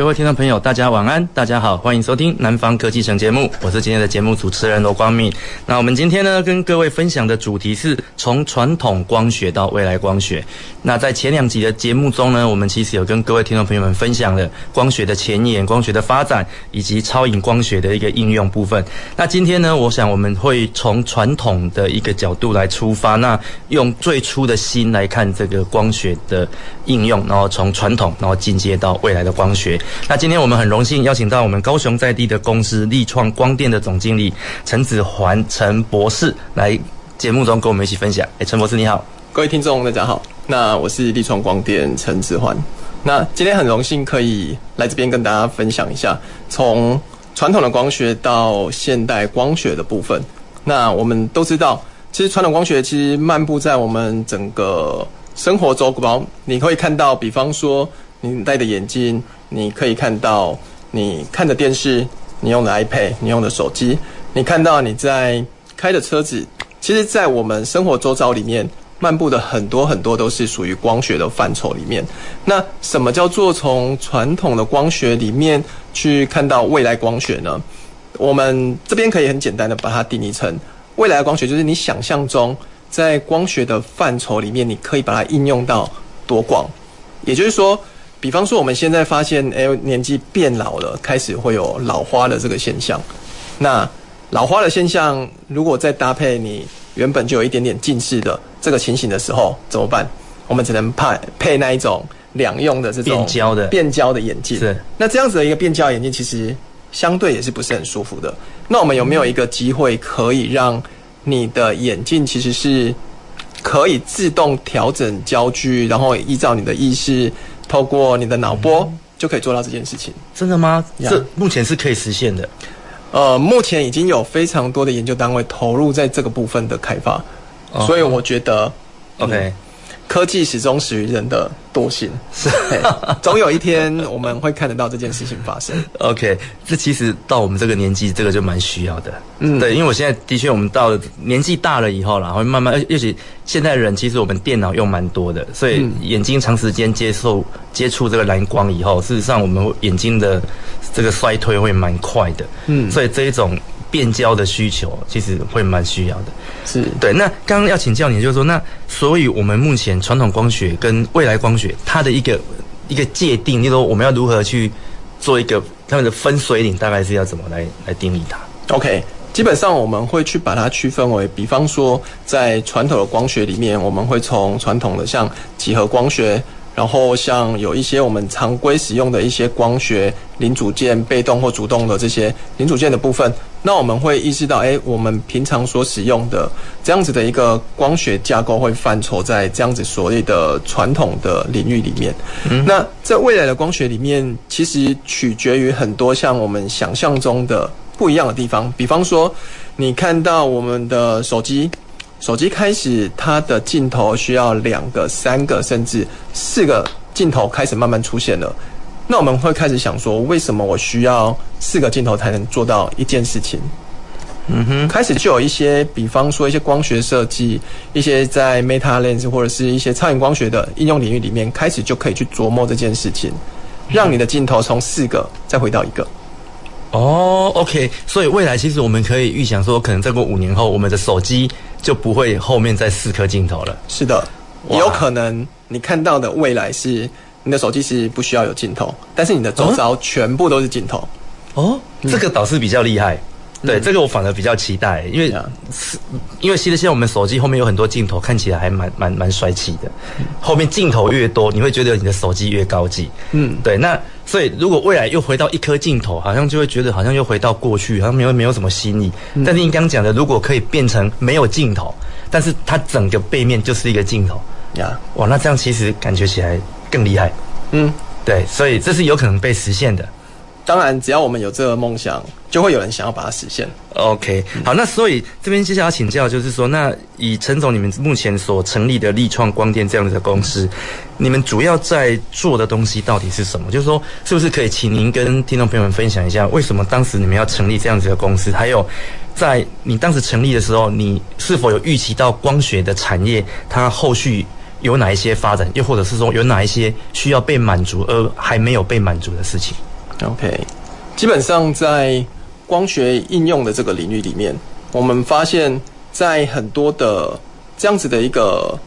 各位听众朋友，大家晚安，大家好，欢迎收听《南方科技城》节目，我是今天的节目主持人罗光敏。那我们今天呢，跟各位分享的主题是从传统光学到未来光学。那在前两集的节目中呢，我们其实有跟各位听众朋友们分享了光学的前沿、光学的发展以及超影光学的一个应用部分。那今天呢，我想我们会从传统的一个角度来出发，那用最初的心来看这个光学的应用，然后从传统，然后进阶到未来的光学。那今天我们很荣幸邀请到我们高雄在地的公司力创光电的总经理陈子桓陈博士来节目中跟我们一起分享。哎，陈博士你好，各位听众大家好，那我是力创光电陈子桓。那今天很荣幸可以来这边跟大家分享一下，从传统的光学到现代光学的部分。那我们都知道，其实传统光学其实漫步在我们整个生活周包，你可以看到，比方说你戴的眼镜。你可以看到，你看的电视，你用的 iPad，你用的手机，你看到你在开的车子，其实，在我们生活周遭里面漫步的很多很多都是属于光学的范畴里面。那什么叫做从传统的光学里面去看到未来光学呢？我们这边可以很简单的把它定义成未来光学，就是你想象中在光学的范畴里面，你可以把它应用到多广，也就是说。比方说，我们现在发现，哎，年纪变老了，开始会有老花的这个现象。那老花的现象，如果再搭配你原本就有一点点近视的这个情形的时候，怎么办？我们只能配配那一种两用的这种变焦的变焦的眼镜。是。那这样子的一个变焦眼镜，其实相对也是不是很舒服的。那我们有没有一个机会可以让你的眼镜其实是可以自动调整焦距，然后依照你的意识。透过你的脑波就可以做到这件事情。真的吗？这目前是可以实现的。呃，目前已经有非常多的研究单位投入在这个部分的开发，所以我觉得，OK。科技始终始于人的惰性，是，总有一天我们会看得到这件事情发生。OK，这其实到我们这个年纪，这个就蛮需要的。嗯，对，因为我现在的确，我们到了年纪大了以后啦，会慢慢，尤其现在人其实我们电脑用蛮多的，所以眼睛长时间接受接触这个蓝光以后，事实上我们眼睛的这个衰退会蛮快的。嗯，所以这一种。变焦的需求其实会蛮需要的，是对。那刚刚要请教你，就是说，那所以我们目前传统光学跟未来光学，它的一个一个界定，就是说我们要如何去做一个他们的分水岭，大概是要怎么来来定义它？OK，基本上我们会去把它区分为，比方说在传统的光学里面，我们会从传统的像几何光学。然后像有一些我们常规使用的一些光学零组件，被动或主动的这些零组件的部分，那我们会意识到，哎，我们平常所使用的这样子的一个光学架构会范畴在这样子所谓的传统的领域里面。嗯，那在未来的光学里面，其实取决于很多像我们想象中的不一样的地方，比方说，你看到我们的手机。手机开始，它的镜头需要两个、三个，甚至四个镜头开始慢慢出现了。那我们会开始想说，为什么我需要四个镜头才能做到一件事情？嗯哼，开始就有一些，比方说一些光学设计，一些在 Meta Lens 或者是一些超远光学的应用领域里面，开始就可以去琢磨这件事情，让你的镜头从四个再回到一个。哦，OK，所以未来其实我们可以预想说，可能再过五年后，我们的手机就不会后面再四颗镜头了。是的，也有可能你看到的未来是你的手机是不需要有镜头，但是你的周遭全部都是镜头。哦，这个倒是比较厉害。对，这个我反而比较期待，因为是，因为其实现在我们手机后面有很多镜头，看起来还蛮蛮蛮帅气的。后面镜头越多，你会觉得你的手机越高级。嗯，对。那所以如果未来又回到一颗镜头，好像就会觉得好像又回到过去，好像没有没有什么新意。但是你刚刚讲的，如果可以变成没有镜头，但是它整个背面就是一个镜头呀，哇，那这样其实感觉起来更厉害。嗯，对，所以这是有可能被实现的。当然，只要我们有这个梦想，就会有人想要把它实现。OK，好，那所以这边接下来请教，就是说，那以陈总你们目前所成立的立创光电这样子的公司，你们主要在做的东西到底是什么？就是说，是不是可以请您跟听众朋友们分享一下，为什么当时你们要成立这样子的公司？还有，在你当时成立的时候，你是否有预期到光学的产业它后续有哪一些发展，又或者是说有哪一些需要被满足而还没有被满足的事情？OK，基本上在光学应用的这个领域里面，我们发现，在很多的这样子的一个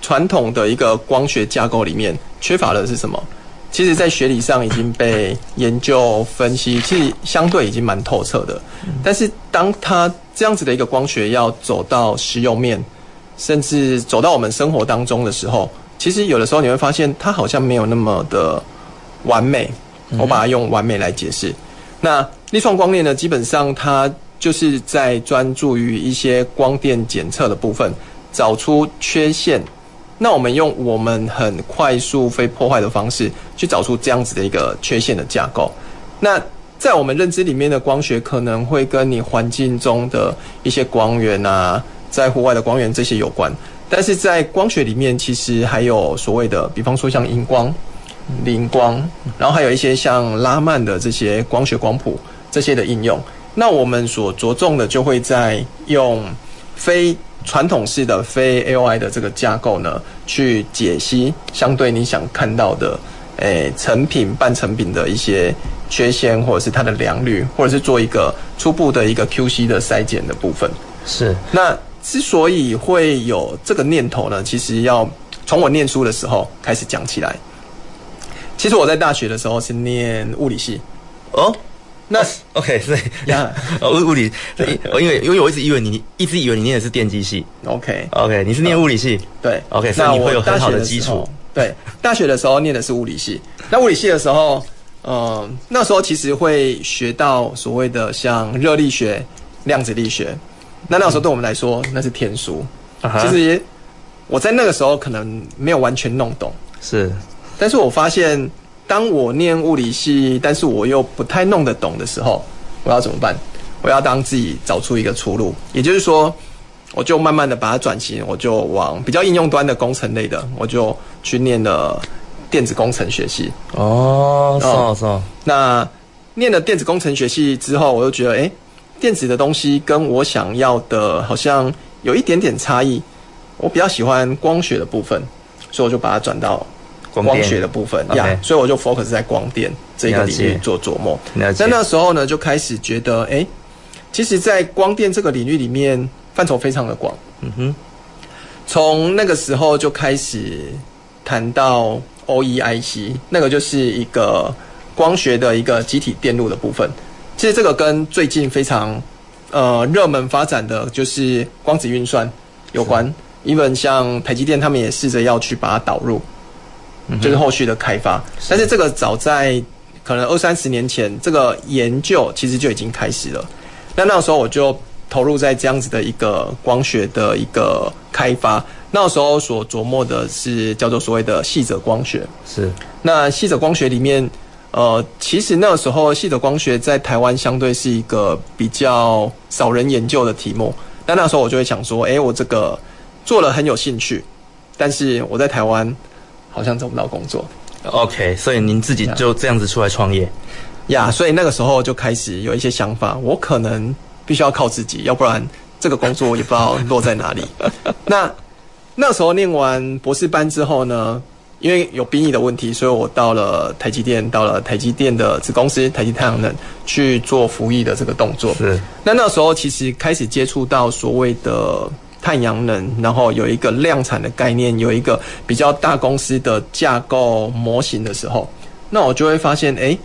传统的一个光学架构里面，缺乏的是什么？其实，在学理上已经被研究分析，其实相对已经蛮透彻的。但是，当它这样子的一个光学要走到实用面，甚至走到我们生活当中的时候，其实有的时候你会发现，它好像没有那么的完美。我把它用完美来解释。那立创光电呢，基本上它就是在专注于一些光电检测的部分，找出缺陷。那我们用我们很快速、非破坏的方式去找出这样子的一个缺陷的架构。那在我们认知里面的光学，可能会跟你环境中的一些光源啊，在户外的光源这些有关。但是在光学里面，其实还有所谓的，比方说像荧光。灵光，然后还有一些像拉曼的这些光学光谱这些的应用。那我们所着重的就会在用非传统式的非 AOI 的这个架构呢，去解析相对你想看到的，诶，成品半成品的一些缺陷，或者是它的良率，或者是做一个初步的一个 QC 的筛检的部分。是。那之所以会有这个念头呢，其实要从我念书的时候开始讲起来。其实我在大学的时候是念物理系，哦，那 OK，所以呀，物 物理，因为因为我一直以为你一直以为你念的是电机系，OK。OK，你是念物理系，对，OK，所以你会有很好的基础。对，大学的时候念的是物理系，那物理系的时候，嗯，那时候其实会学到所谓的像热力学、量子力学，那那时候对我们来说那是天书。其实我在那个时候可能没有完全弄懂，是。但是我发现，当我念物理系，但是我又不太弄得懂的时候，我要怎么办？我要当自己找出一个出路。也就是说，我就慢慢的把它转型，我就往比较应用端的工程类的，我就去念了电子工程学系。哦，是哦，是哦。那念了电子工程学系之后，我又觉得，哎，电子的东西跟我想要的好像有一点点差异。我比较喜欢光学的部分，所以我就把它转到。光学的部分呀，okay. yeah, 所以我就 focus 在光电这个领域做琢磨。在那时候呢，就开始觉得，哎、欸，其实，在光电这个领域里面，范畴非常的广。嗯哼，从那个时候就开始谈到 OEIC，那个就是一个光学的一个集体电路的部分。其实这个跟最近非常呃热门发展的就是光子运算有关。因为像台积电他们也试着要去把它导入。就是后续的开发，但是这个早在可能二三十年前，这个研究其实就已经开始了。那那个时候我就投入在这样子的一个光学的一个开发。那个时候所琢磨的是叫做所谓的细者光学。是。那细者光学里面，呃，其实那个时候细者光学在台湾相对是一个比较少人研究的题目。那那时候我就会想说，哎，我这个做了很有兴趣，但是我在台湾。好像找不到工作，OK，所以您自己就这样子出来创业，呀、yeah, yeah，所以那个时候就开始有一些想法，我可能必须要靠自己，要不然这个工作也不知道落在哪里。那那时候念完博士班之后呢，因为有兵役的问题，所以我到了台积电，到了台积电的子公司台积太阳能去做服役的这个动作。是，那那时候其实开始接触到所谓的。太阳能，然后有一个量产的概念，有一个比较大公司的架构模型的时候，那我就会发现，诶，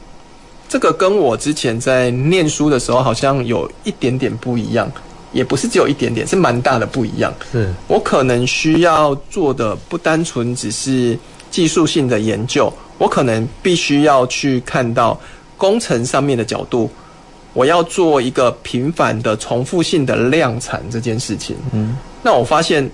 这个跟我之前在念书的时候好像有一点点不一样，也不是只有一点点，是蛮大的不一样。是我可能需要做的不单纯只是技术性的研究，我可能必须要去看到工程上面的角度。我要做一个频繁的重复性的量产这件事情，嗯，那我发现，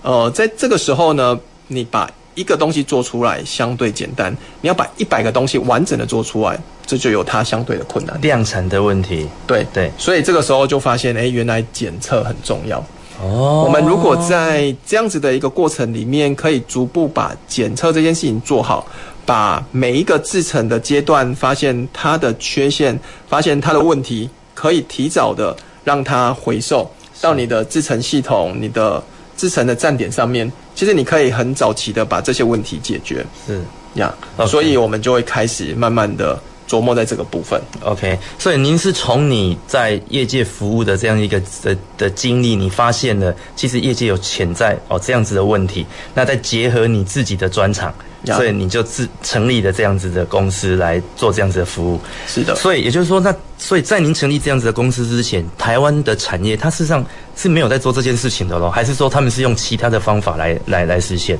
呃，在这个时候呢，你把一个东西做出来相对简单，你要把一百个东西完整的做出来，这就有它相对的困难。量产的问题，对。对，所以这个时候就发现，哎，原来检测很重要。哦，我们如果在这样子的一个过程里面，可以逐步把检测这件事情做好，把每一个制程的阶段发现它的缺陷，发现它的问题，可以提早的让它回收到你的制程系统、你的制程的站点上面。其实你可以很早期的把这些问题解决。嗯呀所以我们就会开始慢慢的。琢磨在这个部分，OK。所以您是从你在业界服务的这样一个的的经历，你发现了其实业界有潜在哦这样子的问题，那再结合你自己的专长所以你就自成立了这样子的公司来做这样子的服务。是的，所以也就是说，那所以在您成立这样子的公司之前，台湾的产业它事实上是没有在做这件事情的咯，还是说他们是用其他的方法来来来实现？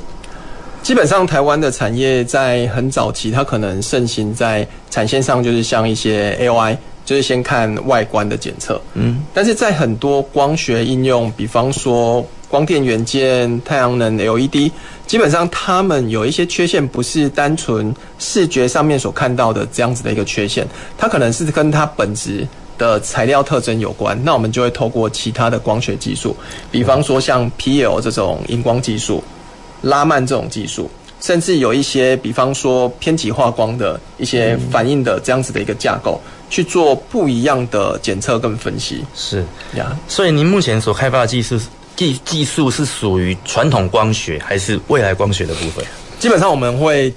基本上，台湾的产业在很早期，它可能盛行在产线上，就是像一些 AOI，就是先看外观的检测。嗯，但是在很多光学应用，比方说光电元件、太阳能 LED，基本上它们有一些缺陷，不是单纯视觉上面所看到的这样子的一个缺陷，它可能是跟它本质的材料特征有关。那我们就会透过其他的光学技术，比方说像 PL 这种荧光技术。拉曼这种技术，甚至有一些，比方说偏极化光的一些反应的这样子的一个架构，去做不一样的检测跟分析。是呀，所以您目前所开发的技术技技术是属于传统光学还是未来光学的部分？基本上我们会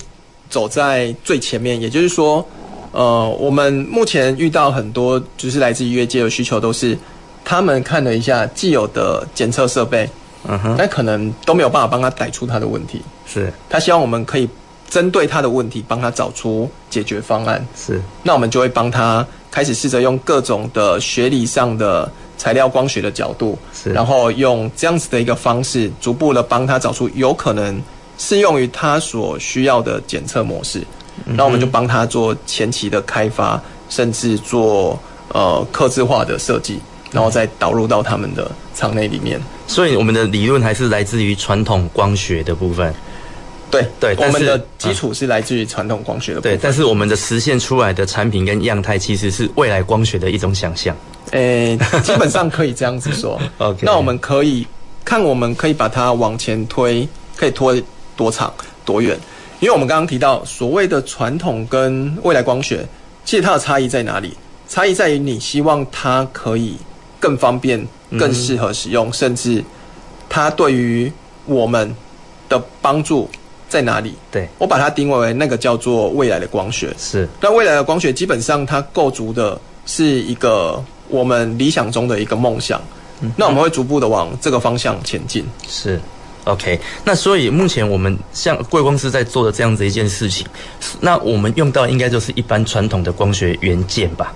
走在最前面，也就是说，呃，我们目前遇到很多就是来自于业界的需求，都是他们看了一下既有的检测设备。嗯哼，但可能都没有办法帮他逮出他的问题，是。他希望我们可以针对他的问题帮他找出解决方案，是，那我们就会帮他开始试着用各种的学理上的材料光学的角度，是，然后用这样子的一个方式，逐步的帮他找出有可能适用于他所需要的检测模式，那、嗯、我们就帮他做前期的开发，甚至做呃刻字化的设计。然后再导入到他们的厂内里面，所以我们的理论还是来自于传统光学的部分。对对，我们的基础是来自于传统光学的部分。对，但是我们的实现出来的产品跟样态其实是未来光学的一种想象。诶，基本上可以这样子说。OK，那我们可以看，我们可以把它往前推，可以拖多长多远？因为我们刚刚提到所谓的传统跟未来光学，其实它的差异在哪里？差异在于你希望它可以。更方便、更适合使用，嗯、甚至它对于我们的帮助在哪里？对，我把它定位为那个叫做未来的光学。是，那未来的光学基本上它构筑的是一个我们理想中的一个梦想。嗯，那我们会逐步的往这个方向前进。是，OK。那所以目前我们像贵公司在做的这样子一件事情，那我们用到应该就是一般传统的光学元件吧？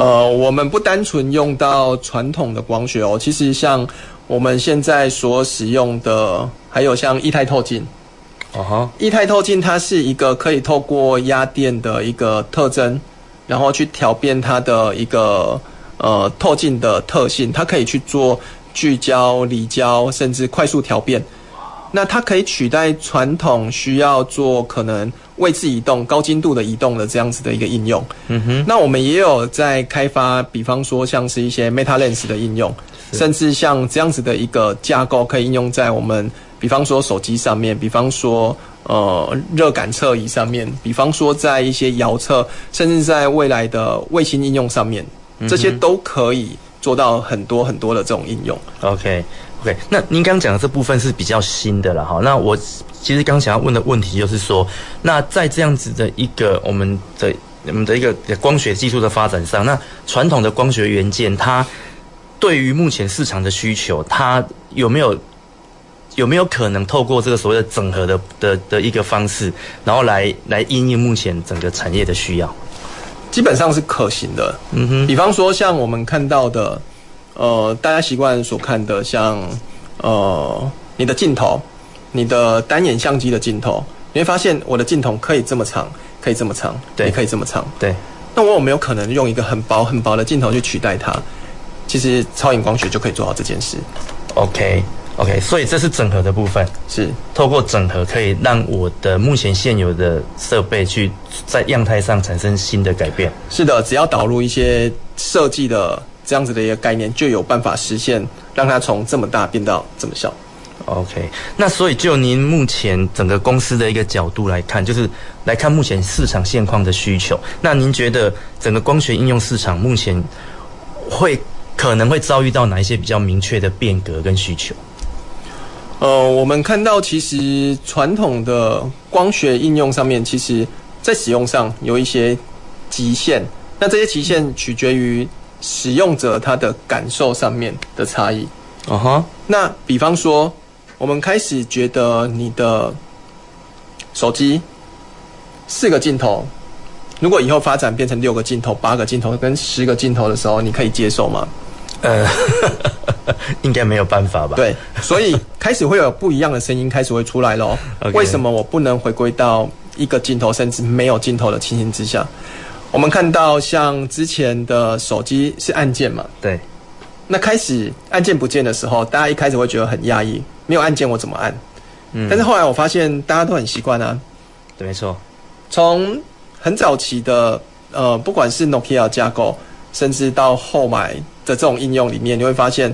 呃，我们不单纯用到传统的光学哦，其实像我们现在所使用的，还有像液态透镜。啊哈，液态透镜它是一个可以透过压电的一个特征，然后去调变它的一个呃透镜的特性，它可以去做聚焦、离焦，甚至快速调变。那它可以取代传统需要做可能位置移动、高精度的移动的这样子的一个应用。嗯哼。那我们也有在开发，比方说像是一些 Meta Lens 的应用，甚至像这样子的一个架构可以应用在我们，比方说手机上面，比方说呃热感测仪上面，比方说在一些遥测，甚至在未来的卫星应用上面，这些都可以做到很多很多的这种应用。OK。OK，那您刚刚讲的这部分是比较新的了哈。那我其实刚想要问的问题就是说，那在这样子的一个我们的我们的一个光学技术的发展上，那传统的光学元件，它对于目前市场的需求，它有没有有没有可能透过这个所谓的整合的的的一个方式，然后来来应应目前整个产业的需要？基本上是可行的。嗯哼，比方说像我们看到的。呃，大家习惯所看的，像呃，你的镜头，你的单眼相机的镜头，你会发现我的镜头可以这么长，可以这么长，对，也可以这么长，对。那我有没有可能用一个很薄很薄的镜头去取代它？其实超影光学就可以做好这件事。OK OK，所以这是整合的部分，是透过整合可以让我的目前现有的设备去在样态上产生新的改变。是的，只要导入一些设计的这样子的一个概念，就有办法实现让它从这么大变到这么小。OK，那所以就您目前整个公司的一个角度来看，就是来看目前市场现况的需求，那您觉得整个光学应用市场目前会可能会遭遇到哪一些比较明确的变革跟需求？呃，我们看到其实传统的光学应用上面，其实在使用上有一些极限，那这些极限取决于使用者他的感受上面的差异。啊哈，那比方说。我们开始觉得你的手机四个镜头，如果以后发展变成六个镜头、八个镜头跟十个镜头的时候，你可以接受吗？呃，应该没有办法吧？对，所以开始会有不一样的声音开始会出来咯。为什么我不能回归到一个镜头甚至没有镜头的情形之下？我们看到像之前的手机是按键嘛？对。那开始按键不见的时候，大家一开始会觉得很压抑，没有按键我怎么按？嗯，但是后来我发现大家都很习惯啊。对，没错。从很早期的呃，不管是 Nokia 架构，甚至到后买的这种应用里面，你会发现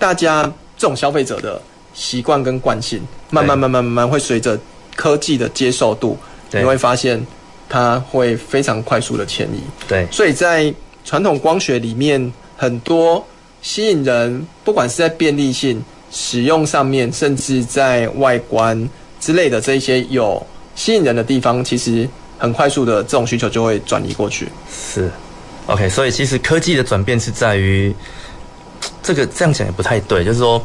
大家这种消费者的习惯跟惯性，慢慢慢慢慢慢会随着科技的接受度，你会发现它会非常快速的迁移。对，所以在传统光学里面很多。吸引人，不管是在便利性、使用上面，甚至在外观之类的这一些有吸引人的地方，其实很快速的这种需求就会转移过去。是，OK，所以其实科技的转变是在于这个这样讲也不太对，就是说，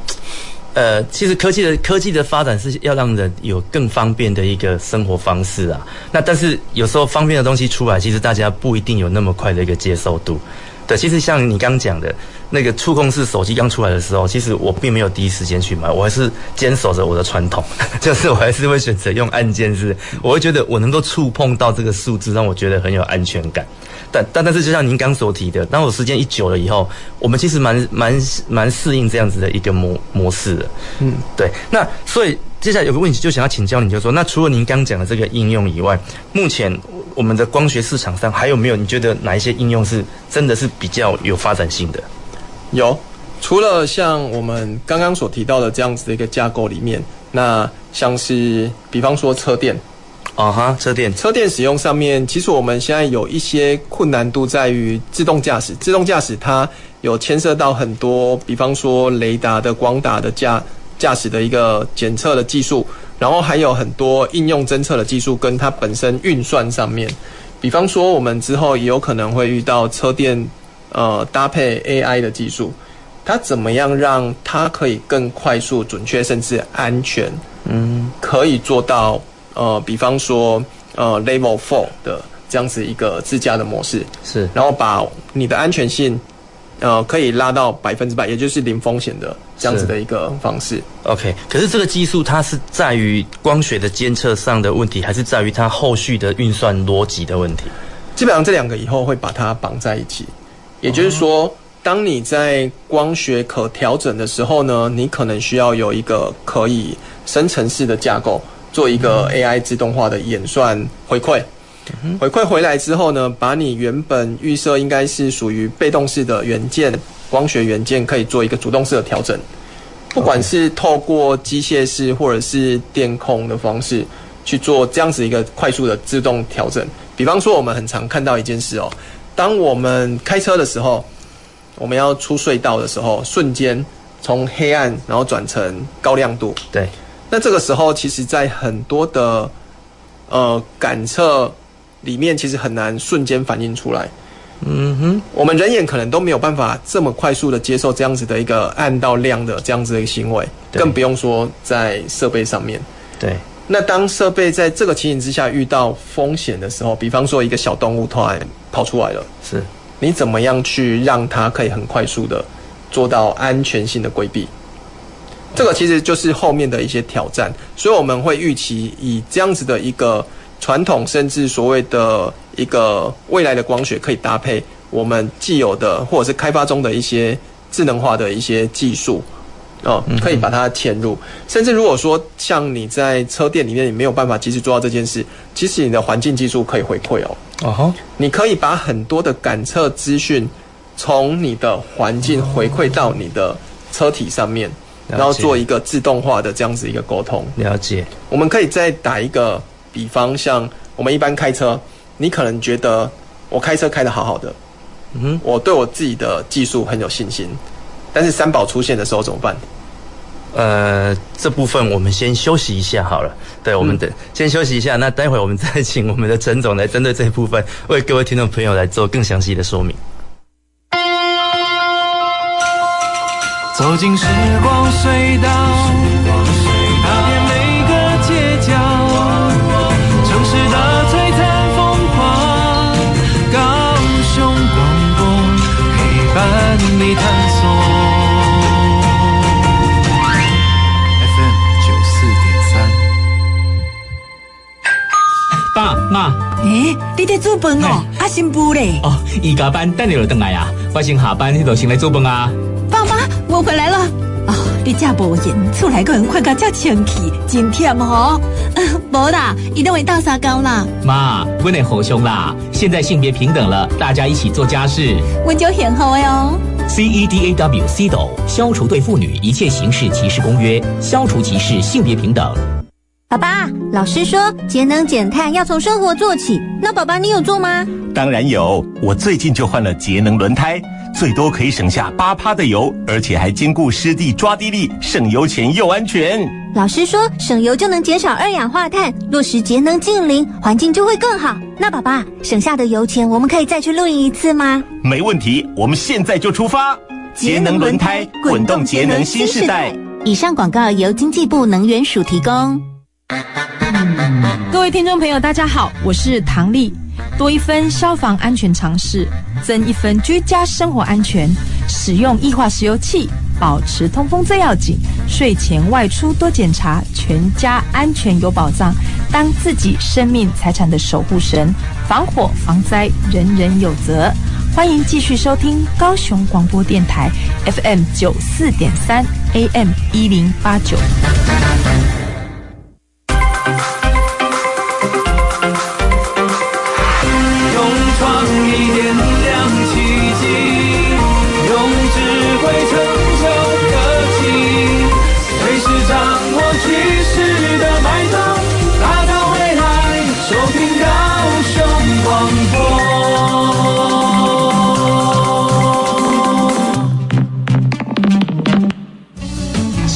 呃，其实科技的科技的发展是要让人有更方便的一个生活方式啊。那但是有时候方便的东西出来，其实大家不一定有那么快的一个接受度。对，其实像你刚讲的。那个触控式手机刚出来的时候，其实我并没有第一时间去买，我还是坚守着我的传统，就是我还是会选择用按键式。我会觉得我能够触碰到这个数字，让我觉得很有安全感。但但但是，就像您刚所提的，当我时间一久了以后，我们其实蛮蛮蛮适应这样子的一个模模式的。嗯，对。那所以接下来有个问题就想要请教你，就是说，那除了您刚讲的这个应用以外，目前我们的光学市场上还有没有你觉得哪一些应用是真的是比较有发展性的？有，除了像我们刚刚所提到的这样子的一个架构里面，那像是比方说车电，啊哈，车电，车电使用上面，其实我们现在有一些困难度在于自动驾驶。自动驾驶它有牵涉到很多，比方说雷达的光达的驾驾驶的一个检测的技术，然后还有很多应用侦测的技术，跟它本身运算上面，比方说我们之后也有可能会遇到车电。呃，搭配 AI 的技术，它怎么样让它可以更快速、准确，甚至安全？嗯，可以做到呃，比方说呃，Level Four 的这样子一个自驾的模式，是，然后把你的安全性呃可以拉到百分之百，也就是零风险的这样子的一个方式。OK，可是这个技术它是在于光学的监测上的问题，还是在于它后续的运算逻辑的问题？基本上这两个以后会把它绑在一起。也就是说，当你在光学可调整的时候呢，你可能需要有一个可以生成式的架构，做一个 AI 自动化的演算回馈。回馈回来之后呢，把你原本预设应该是属于被动式的元件，光学元件可以做一个主动式的调整。不管是透过机械式或者是电控的方式去做这样子一个快速的自动调整。比方说，我们很常看到一件事哦。当我们开车的时候，我们要出隧道的时候，瞬间从黑暗然后转成高亮度。对，那这个时候，其实在很多的呃感测里面，其实很难瞬间反应出来。嗯哼，我们人眼可能都没有办法这么快速的接受这样子的一个暗到亮的这样子的一个行为，更不用说在设备上面。对。那当设备在这个情形之下遇到风险的时候，比方说一个小动物突然跑出来了，是，你怎么样去让它可以很快速的做到安全性的规避？这个其实就是后面的一些挑战，所以我们会预期以这样子的一个传统，甚至所谓的一个未来的光学，可以搭配我们既有的或者是开发中的一些智能化的一些技术，哦，可以把它嵌入。甚至如果说像你在车店里面，你没有办法及时做到这件事，其实你的环境技术可以回馈哦。哦吼，你可以把很多的感测资讯从你的环境回馈到你的车体上面，然后做一个自动化的这样子一个沟通。了解。我们可以再打一个比方，像我们一般开车，你可能觉得我开车开得好好的，嗯哼，我对我自己的技术很有信心。但是三宝出现的时候怎么办？呃，这部分我们先休息一下好了。对，我们等、嗯、先休息一下。那待会我们再请我们的陈总来针对这一部分，为各位听众朋友来做更详细的说明。走进时光隧道。妈，诶，你在做饭哦？阿新妇嘞？哦，伊加班等你就回来啊！我先下班，你就先来做饭啊！爸妈，我回来了。哦，你这无闲，出来个人看到这清气，真甜哦。无啦，一定会倒沙高啦。妈，温内好凶啦！现在性别平等了，大家一起做家事。温就很好哟。C E D A W C 斗消除对妇女一切形式歧视公约，消除歧视，性别平等。爸爸，老师说节能减碳要从生活做起，那爸爸你有做吗？当然有，我最近就换了节能轮胎，最多可以省下八趴的油，而且还兼顾湿地抓地力，省油钱又安全。老师说省油就能减少二氧化碳，落实节能净零，环境就会更好。那爸爸省下的油钱，我们可以再去露营一次吗？没问题，我们现在就出发。节能轮胎，滚动节能新时代。以上广告由经济部能源署提供。各位听众朋友，大家好，我是唐丽。多一分消防安全常识，增一分居家生活安全。使用液化石油气，保持通风最要紧。睡前外出多检查，全家安全有保障。当自己生命财产的守护神，防火防灾人人有责。欢迎继续收听高雄广播电台 FM 九四点三 AM 一零八九。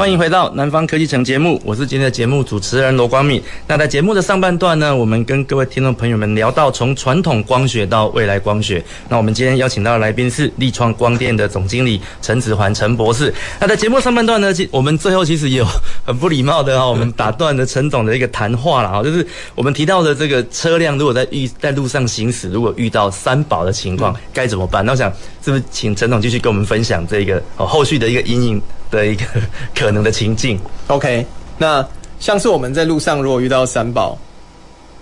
欢迎回到南方科技城节目，我是今天的节目主持人罗光敏。那在节目的上半段呢，我们跟各位听众朋友们聊到从传统光学到未来光学。那我们今天邀请到的来宾是力创光电的总经理陈子桓陈博士。那在节目上半段呢，其我们最后其实也有很不礼貌的哈，我们打断了陈总的一个谈话了哈，就是我们提到的这个车辆如果在遇在路上行驶，如果遇到三宝的情况该怎么办？那我想是不是请陈总继续跟我们分享这个哦后续的一个阴影的一个 可能的情境，OK。那像是我们在路上如果遇到三宝，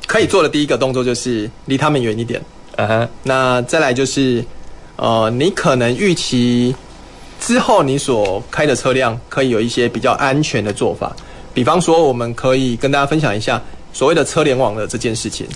可以做的第一个动作就是离他们远一点。嗯哼。那再来就是，呃，你可能预期之后你所开的车辆可以有一些比较安全的做法。比方说，我们可以跟大家分享一下所谓的车联网的这件事情。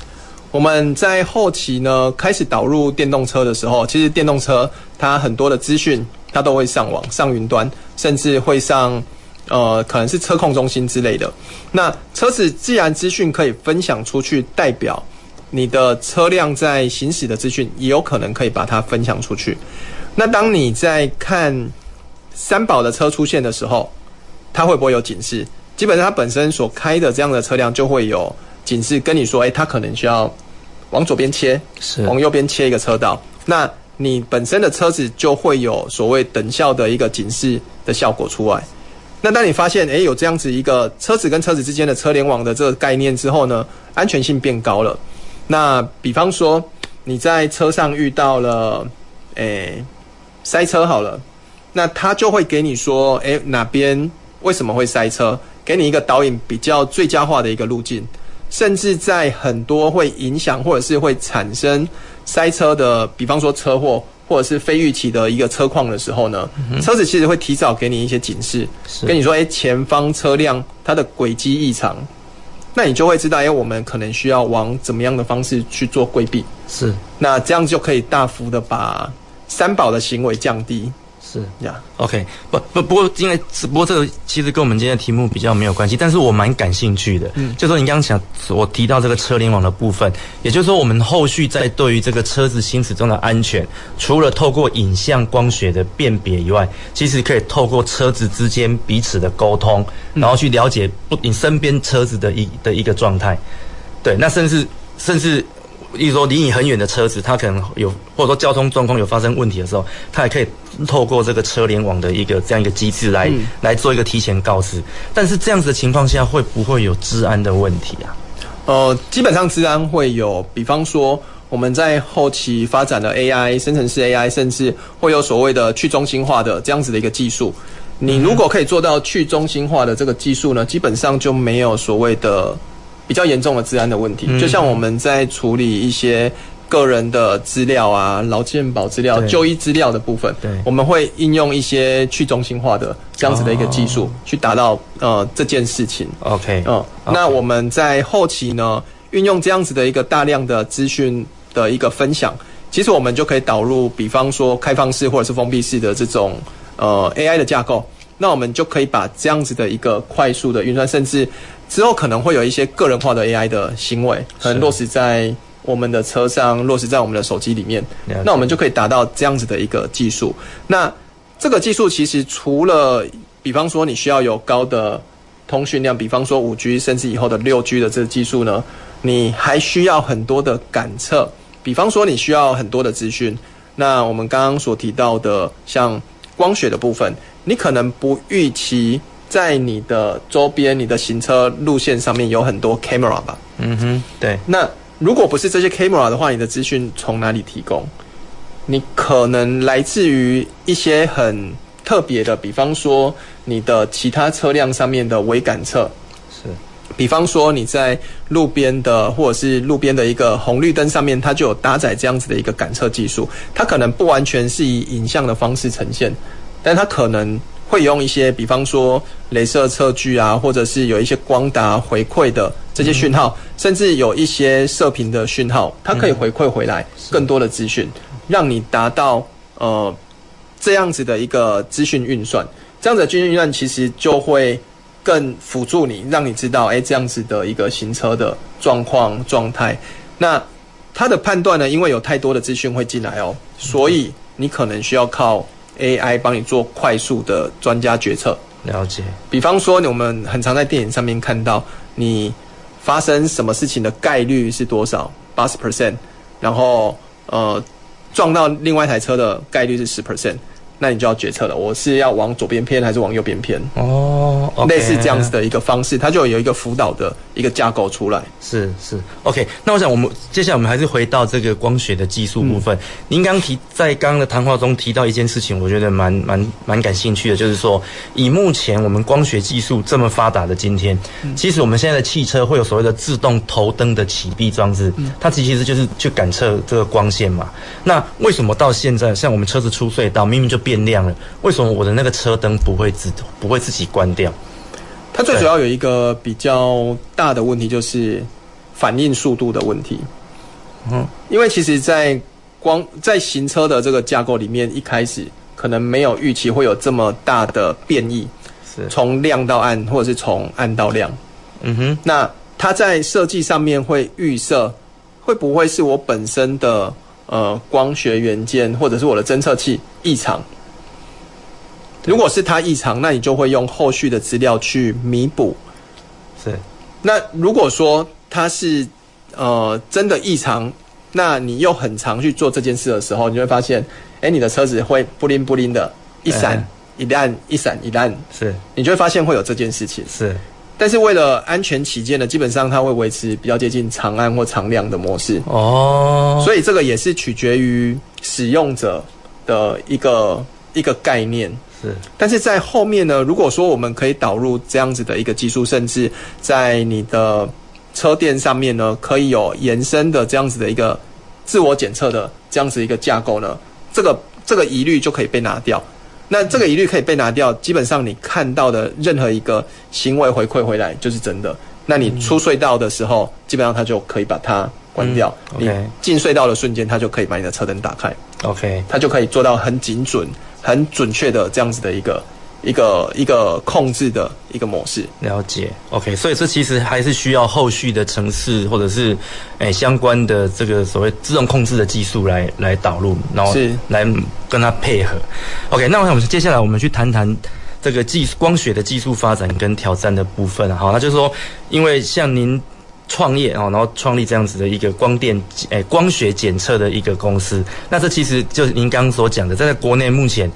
我们在后期呢开始导入电动车的时候，其实电动车它很多的资讯。它都会上网、上云端，甚至会上，呃，可能是车控中心之类的。那车子既然资讯可以分享出去，代表你的车辆在行驶的资讯也有可能可以把它分享出去。那当你在看三宝的车出现的时候，它会不会有警示？基本上它本身所开的这样的车辆就会有警示，跟你说，诶，它可能需要往左边切，是往右边切一个车道。那你本身的车子就会有所谓等效的一个警示的效果出来。那当你发现诶有这样子一个车子跟车子之间的车联网的这个概念之后呢，安全性变高了。那比方说你在车上遇到了诶塞车好了，那他就会给你说诶哪边为什么会塞车，给你一个导引比较最佳化的一个路径。甚至在很多会影响或者是会产生塞车的，比方说车祸或者是非预期的一个车况的时候呢，嗯、车子其实会提早给你一些警示，跟你说，哎，前方车辆它的轨迹异常，那你就会知道，哎，我们可能需要往怎么样的方式去做规避。是，那这样就可以大幅的把三宝的行为降低。是呀，OK，不不不过，因为只不过这个其实跟我们今天的题目比较没有关系，但是我蛮感兴趣的。嗯，就说你刚刚讲我提到这个车联网的部分，也就是说，我们后续在对于这个车子行驶中的安全，除了透过影像光学的辨别以外，其实可以透过车子之间彼此的沟通，然后去了解不你身边车子的一的一个状态。对，那甚至甚至。例如说，离你很远的车子，它可能有，或者说交通状况有发生问题的时候，它也可以透过这个车联网的一个这样一个机制来、嗯、来做一个提前告知。但是这样子的情况下，会不会有治安的问题啊？呃，基本上治安会有，比方说我们在后期发展的 AI 生成式 AI，甚至会有所谓的去中心化的这样子的一个技术。你如果可以做到去中心化的这个技术呢，基本上就没有所谓的。比较严重的治安的问题，就像我们在处理一些个人的资料啊、劳健保资料、就医资料的部分，对，我们会应用一些去中心化的这样子的一个技术，去达到呃这件事情。OK，嗯，那我们在后期呢，运用这样子的一个大量的资讯的一个分享，其实我们就可以导入，比方说开放式或者是封闭式的这种呃 AI 的架构，那我们就可以把这样子的一个快速的运算，甚至之后可能会有一些个人化的 AI 的行为，可能落实在我们的车上，落实在我们的手机里面。那我们就可以达到这样子的一个技术。那这个技术其实除了，比方说你需要有高的通讯量，比方说五 G 甚至以后的六 G 的这个技术呢，你还需要很多的感测，比方说你需要很多的资讯。那我们刚刚所提到的，像光学的部分，你可能不预期。在你的周边，你的行车路线上面有很多 camera 吧？嗯哼，对。那如果不是这些 camera 的话，你的资讯从哪里提供？你可能来自于一些很特别的，比方说你的其他车辆上面的微感测，是。比方说你在路边的，或者是路边的一个红绿灯上面，它就有搭载这样子的一个感测技术。它可能不完全是以影像的方式呈现，但它可能。会用一些，比方说镭射测距啊，或者是有一些光达回馈的这些讯号，甚至有一些射频的讯号，它可以回馈回来更多的资讯，让你达到呃这样子的一个资讯运算。这样子的资讯运算其实就会更辅助你，让你知道，哎，这样子的一个行车的状况状态。那它的判断呢，因为有太多的资讯会进来哦，所以你可能需要靠。AI 帮你做快速的专家决策，了解。比方说，我们很常在电影上面看到，你发生什么事情的概率是多少？八十 percent，然后呃撞到另外一台车的概率是十 percent。那你就要决策了，我是要往左边偏还是往右边偏？哦，okay、类似这样子的一个方式，它就有一个辅导的一个架构出来。是是，OK。那我想我们接下来我们还是回到这个光学的技术部分。嗯、您刚提在刚刚的谈话中提到一件事情，我觉得蛮蛮蛮感兴趣的，就是说以目前我们光学技术这么发达的今天，嗯、其实我们现在的汽车会有所谓的自动头灯的启闭装置，嗯、它其实就是去感测这个光线嘛。那为什么到现在像我们车子出隧道，明明就变变亮了，为什么我的那个车灯不会自不会自己关掉？它最主要有一个比较大的问题，就是反应速度的问题。嗯，因为其实，在光在行车的这个架构里面，一开始可能没有预期会有这么大的变异，是从亮到暗，或者是从暗到亮。嗯哼，那它在设计上面会预设，会不会是我本身的呃光学元件，或者是我的侦测器异常？如果是它异常，那你就会用后续的资料去弥补。是，那如果说它是呃真的异常，那你又很常去做这件事的时候，你就会发现，哎，你的车子会不灵不灵的，一闪一亮，一闪一亮。是，你就会发现会有这件事情。是，但是为了安全起见呢，基本上它会维持比较接近常按或常亮的模式。哦，所以这个也是取决于使用者的一个一个概念。是，但是在后面呢，如果说我们可以导入这样子的一个技术，甚至在你的车电上面呢，可以有延伸的这样子的一个自我检测的这样子一个架构呢，这个这个疑虑就可以被拿掉。那这个疑虑可以被拿掉，基本上你看到的任何一个行为回馈回来就是真的。那你出隧道的时候，基本上它就可以把它关掉。嗯 okay、你进隧道的瞬间，它就可以把你的车灯打开。OK，它就可以做到很精准、很准确的这样子的一个。一个一个控制的一个模式，了解，OK，所以这其实还是需要后续的城市或者是诶、欸、相关的这个所谓自动控制的技术来来导入，然后来跟它配合。OK，那我想接下来我们去谈谈这个技光学的技术发展跟挑战的部分。好，那就是说，因为像您创业哦，然后创立这样子的一个光电诶、光学检测的一个公司，那这其实就是您刚刚所讲的，在国内目前。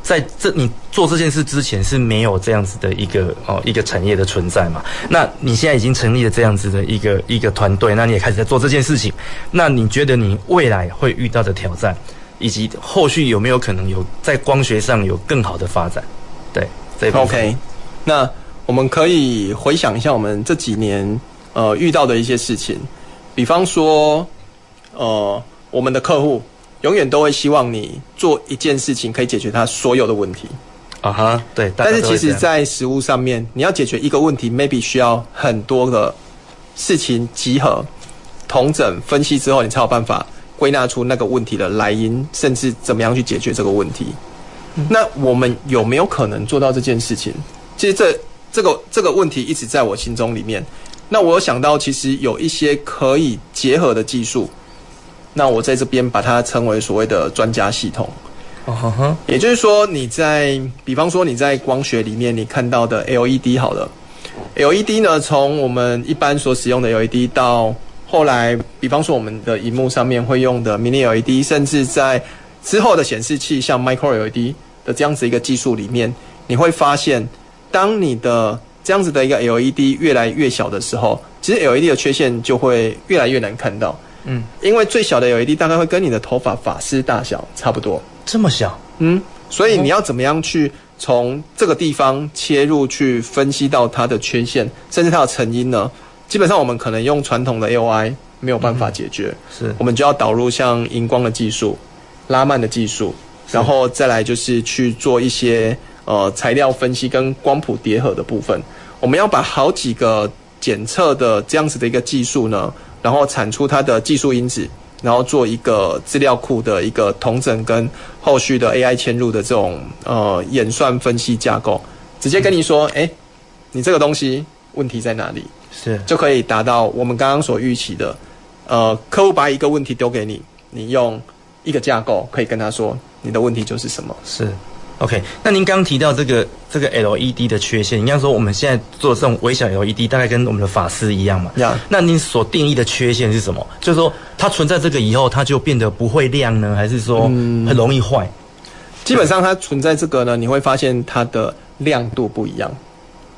在这你做这件事之前是没有这样子的一个哦一个产业的存在嘛？那你现在已经成立了这样子的一个一个团队，那你也开始在做这件事情。那你觉得你未来会遇到的挑战，以及后续有没有可能有在光学上有更好的发展？对，这。OK，那我们可以回想一下我们这几年呃遇到的一些事情，比方说呃我们的客户。永远都会希望你做一件事情可以解决他所有的问题，啊哈，对。但是其实，在实物上面，你要解决一个问题，maybe 需要很多的事情集合、同整、分析之后，你才有办法归纳出那个问题的来因，甚至怎么样去解决这个问题。那我们有没有可能做到这件事情？其实这这个这个问题一直在我心中里面。那我有想到，其实有一些可以结合的技术。那我在这边把它称为所谓的专家系统，也就是说你在，比方说你在光学里面你看到的 LED 好了，LED 呢，从我们一般所使用的 LED 到后来，比方说我们的荧幕上面会用的 Mini LED，甚至在之后的显示器像 Micro LED 的这样子一个技术里面，你会发现，当你的这样子的一个 LED 越来越小的时候，其实 LED 的缺陷就会越来越难看到。嗯，因为最小的 LED 大概会跟你的头发发丝大小差不多，这么小。嗯，所以你要怎么样去从这个地方切入去分析到它的缺陷，甚至它的成因呢？基本上我们可能用传统的 AOI 没有办法解决，是我们就要导入像荧光的技术、拉曼的技术，然后再来就是去做一些呃材料分析跟光谱叠合的部分。我们要把好几个检测的这样子的一个技术呢。然后产出它的技术因子，然后做一个资料库的一个统整跟后续的 AI 嵌入的这种呃演算分析架构，直接跟你说，哎，你这个东西问题在哪里？是就可以达到我们刚刚所预期的，呃，客户把一个问题丢给你，你用一个架构可以跟他说你的问题就是什么？是。OK，那您刚刚提到这个这个 LED 的缺陷，应该说我们现在做这种微小 LED，大概跟我们的法师一样嘛。Yeah. 那您所定义的缺陷是什么？就是说它存在这个以后，它就变得不会亮呢，还是说很容易坏？嗯，基本上它存在这个呢，你会发现它的亮度不一样。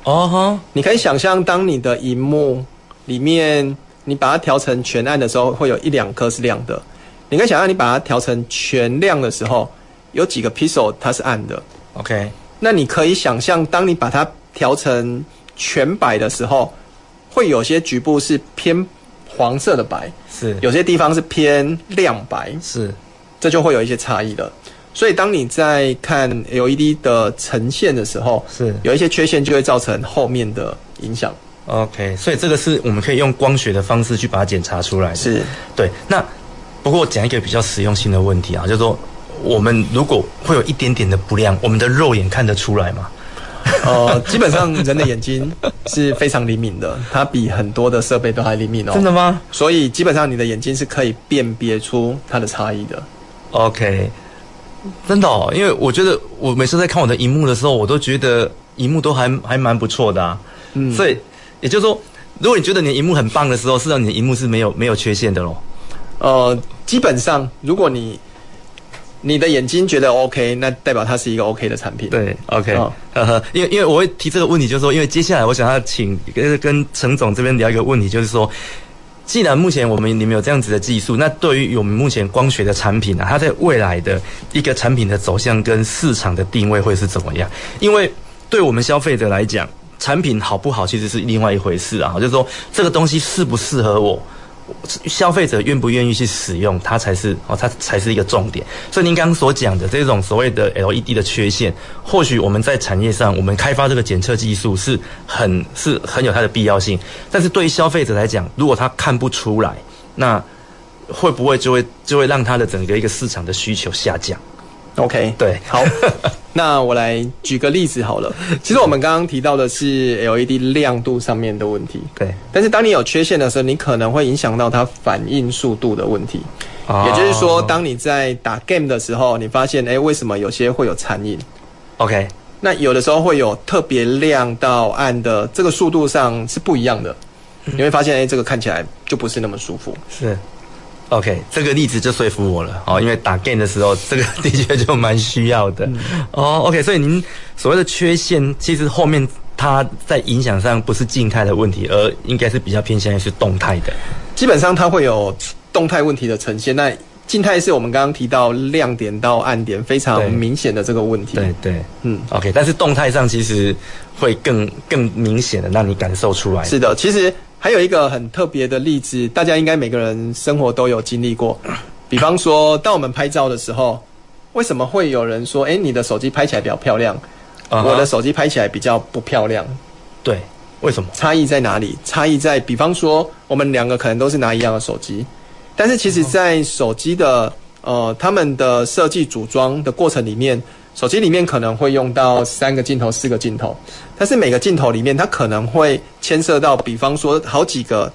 哦哈，你可以想象，当你的荧幕里面你把它调成全暗的时候，会有一两颗是亮的。你可以想象，你把它调成全亮的时候。有几个 pixel 它是暗的，OK，那你可以想象，当你把它调成全白的时候，会有些局部是偏黄色的白，是有些地方是偏亮白，是，这就会有一些差异了。所以当你在看 LED 的呈现的时候，是有一些缺陷就会造成后面的影响。OK，所以这个是我们可以用光学的方式去把它检查出来的。是对。那不过我讲一个比较实用性的问题啊，就是说。我们如果会有一点点的不亮，我们的肉眼看得出来吗？呃，基本上人的眼睛是非常灵敏的，它比很多的设备都还灵敏哦。真的吗？所以基本上你的眼睛是可以辨别出它的差异的。OK，真的哦，因为我觉得我每次在看我的荧幕的时候，我都觉得荧幕都还还蛮不错的啊。嗯，所以也就是说，如果你觉得你的荧幕很棒的时候，事实上你的荧幕是没有没有缺陷的咯。呃，基本上如果你你的眼睛觉得 OK，那代表它是一个 OK 的产品。对，OK，呵呵、哦，因为因为我会提这个问题，就是说，因为接下来我想要请跟跟陈总这边聊一个问题，就是说，既然目前我们你们有这样子的技术，那对于我们目前光学的产品啊，它在未来的一个产品的走向跟市场的定位会是怎么样？因为对我们消费者来讲，产品好不好其实是另外一回事啊，就是说这个东西适不适合我。消费者愿不愿意去使用它才是哦，它才是一个重点。所以您刚刚所讲的这种所谓的 LED 的缺陷，或许我们在产业上，我们开发这个检测技术是很是很有它的必要性。但是对于消费者来讲，如果他看不出来，那会不会就会就会让他的整个一个市场的需求下降？OK，对，好，那我来举个例子好了。其实我们刚刚提到的是 LED 亮度上面的问题，对。但是当你有缺陷的时候，你可能会影响到它反应速度的问题。Oh. 也就是说，当你在打 game 的时候，你发现，哎，为什么有些会有残影？OK，那有的时候会有特别亮到暗的，这个速度上是不一样的。你会发现，哎，这个看起来就不是那么舒服。是。OK，这个例子就说服我了哦，因为打 game 的时候，这个 的确就蛮需要的、嗯、哦。OK，所以您所谓的缺陷，其实后面它在影响上不是静态的问题，而应该是比较偏向于是动态的。基本上它会有动态问题的呈现，那静态是我们刚刚提到亮点到暗点非常明显的这个问题。对对，对，嗯，OK，但是动态上其实会更更明显的让你感受出来。是的，其实。还有一个很特别的例子，大家应该每个人生活都有经历过。比方说，当我们拍照的时候，为什么会有人说：“诶，你的手机拍起来比较漂亮，uh-huh. 我的手机拍起来比较不漂亮？”对，为什么？差异在哪里？差异在，比方说，我们两个可能都是拿一样的手机，但是其实在手机的呃他们的设计组装的过程里面。手机里面可能会用到三个镜头、四个镜头，但是每个镜头里面它可能会牵涉到，比方说好几个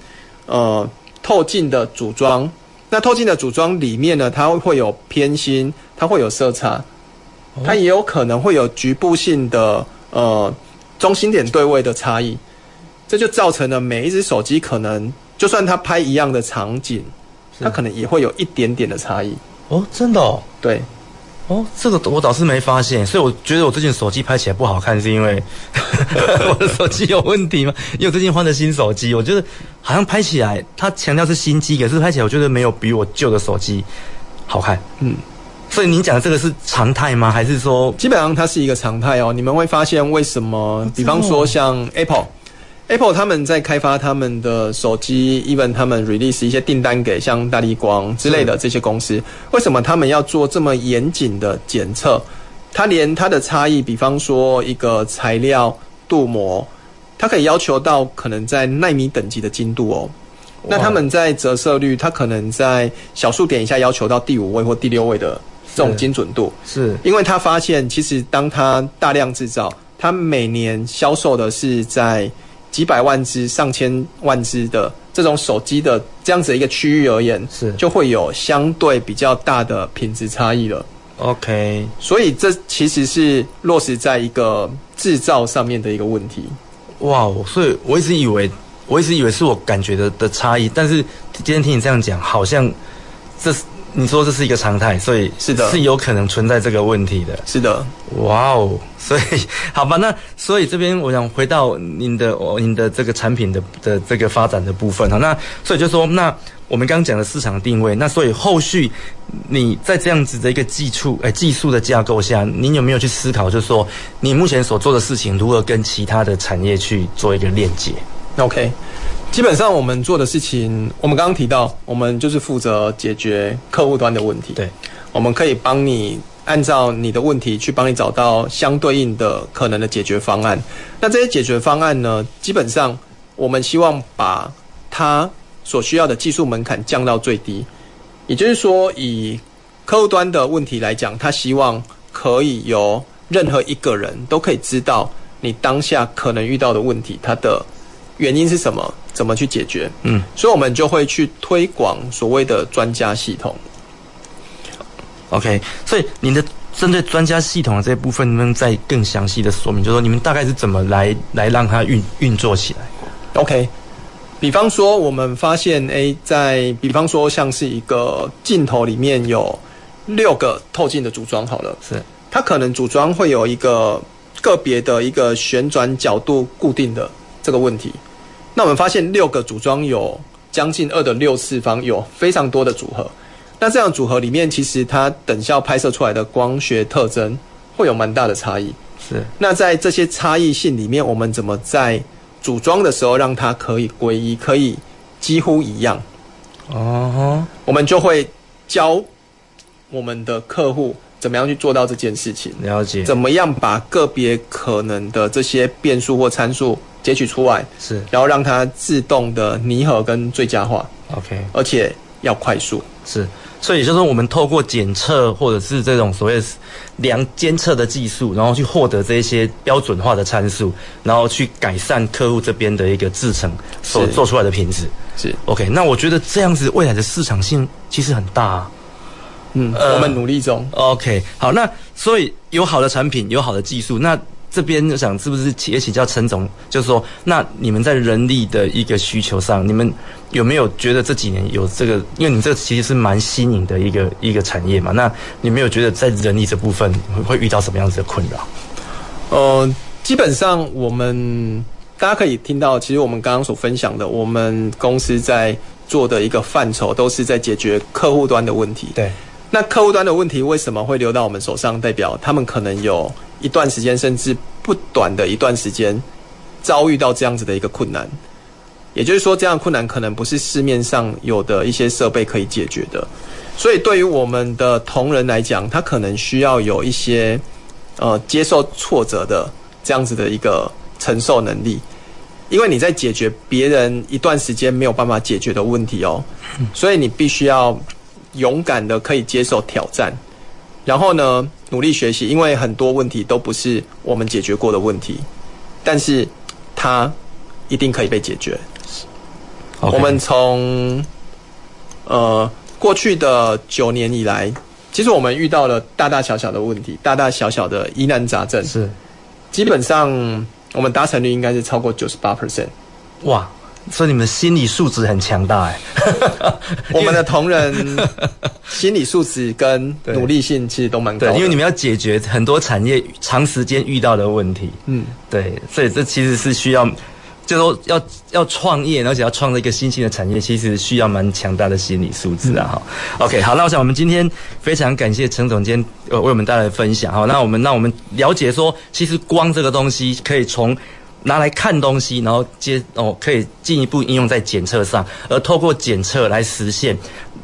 呃透镜的组装。那透镜的组装里面呢，它会有偏心，它会有色差，它也有可能会有局部性的呃中心点对位的差异。这就造成了每一只手机可能就算它拍一样的场景，它可能也会有一点点的差异。哦，真的哦？对。哦，这个我倒是没发现，所以我觉得我最近手机拍起来不好看，是因为 我的手机有问题吗？因为我最近换了新手机，我觉得好像拍起来，它强调是新机，可是拍起来我觉得没有比我旧的手机好看。嗯，所以您讲的这个是常态吗？还是说基本上它是一个常态哦？你们会发现为什么？比方说像 Apple。Apple 他们在开发他们的手机，even 他们 release 一些订单给像大力光之类的这些公司，为什么他们要做这么严谨的检测？它连它的差异，比方说一个材料镀膜，它可以要求到可能在纳米等级的精度哦。那他们在折射率，它可能在小数点以下要求到第五位或第六位的这种精准度，是，因为他发现其实当他大量制造，他每年销售的是在。几百万只、上千万只的这种手机的这样子的一个区域而言，是就会有相对比较大的品质差异了。OK，所以这其实是落实在一个制造上面的一个问题。哇，所以我一直以为，我一直以为是我感觉的的差异，但是今天听你这样讲，好像这是。你说这是一个常态，所以是的，是有可能存在这个问题的。是的，哇哦，所以好吧，那所以这边我想回到您的哦，您的这个产品的的这个发展的部分哈。那所以就说，那我们刚刚讲的市场定位，那所以后续你在这样子的一个技术诶技术的架构下，您有没有去思考，就是说你目前所做的事情如何跟其他的产业去做一个链接？OK。基本上我们做的事情，我们刚刚提到，我们就是负责解决客户端的问题。对，我们可以帮你按照你的问题去帮你找到相对应的可能的解决方案。那这些解决方案呢，基本上我们希望把它所需要的技术门槛降到最低。也就是说，以客户端的问题来讲，他希望可以由任何一个人都可以知道你当下可能遇到的问题，它的原因是什么？怎么去解决？嗯，所以我们就会去推广所谓的专家系统。OK，所以您的针对专家系统的这一部分，能不能再更详细的说明？就是说你们大概是怎么来来让它运运作起来？OK，比方说我们发现，诶，在比方说像是一个镜头里面有六个透镜的组装，好了，是它可能组装会有一个个别的一个旋转角度固定的这个问题。那我们发现六个组装有将近二的六次方，有非常多的组合。那这样组合里面，其实它等效拍摄出来的光学特征会有蛮大的差异。是。那在这些差异性里面，我们怎么在组装的时候让它可以归一，可以几乎一样？哦、uh-huh，我们就会教我们的客户怎么样去做到这件事情。了解。怎么样把个别可能的这些变数或参数截取出来，是，然后让它自动的拟合跟最佳化。OK，而且要快速。是。所以就是说，我们透过检测或者是这种所谓量监测的技术，然后去获得这些标准化的参数，然后去改善客户这边的一个制程所做出来的品质。是 OK，那我觉得这样子未来的市场性其实很大啊。嗯，我们努力中。呃、OK，好，那所以有好的产品，有好的技术，那。这边就想是不是也请教陈总，就是说，那你们在人力的一个需求上，你们有没有觉得这几年有这个？因为你这个其实是蛮新颖的一个一个产业嘛，那你没有觉得在人力这部分会遇到什么样子的困扰？呃，基本上我们大家可以听到，其实我们刚刚所分享的，我们公司在做的一个范畴，都是在解决客户端的问题。对，那客户端的问题为什么会留到我们手上？代表他们可能有。一段时间，甚至不短的一段时间，遭遇到这样子的一个困难，也就是说，这样困难可能不是市面上有的一些设备可以解决的。所以，对于我们的同仁来讲，他可能需要有一些呃接受挫折的这样子的一个承受能力，因为你在解决别人一段时间没有办法解决的问题哦，所以你必须要勇敢的可以接受挑战。然后呢，努力学习，因为很多问题都不是我们解决过的问题，但是它一定可以被解决。我们从呃过去的九年以来，其实我们遇到了大大小小的问题，大大小小的疑难杂症，是基本上我们达成率应该是超过九十八 percent。哇！所以你们心理素质很强大哎，我们的同仁 心理素质跟努力性其实都蛮高因为你们要解决很多产业长时间遇到的问题。嗯，对，所以这其实是需要，就是说要要创业，而且要创造一个新兴的产业，其实需要蛮强大的心理素质啊。哈、嗯、，OK，好，那我想我们今天非常感谢陈总监呃为我们带来的分享。哈，那我们那我们了解说，其实光这个东西可以从。拿来看东西，然后接哦，可以进一步应用在检测上，而透过检测来实现，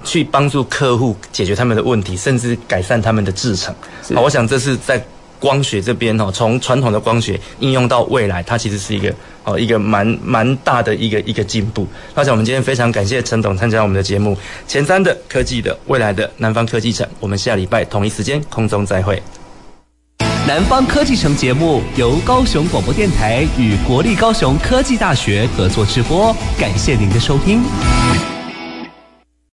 去帮助客户解决他们的问题，甚至改善他们的制程。好，我想这是在光学这边哦，从传统的光学应用到未来，它其实是一个哦一个蛮蛮大的一个一个进步。那我们今天非常感谢陈总参加我们的节目，前瞻的科技的未来的南方科技城，我们下礼拜同一时间空中再会。南方科技城节目由高雄广播电台与国立高雄科技大学合作直播，感谢您的收听。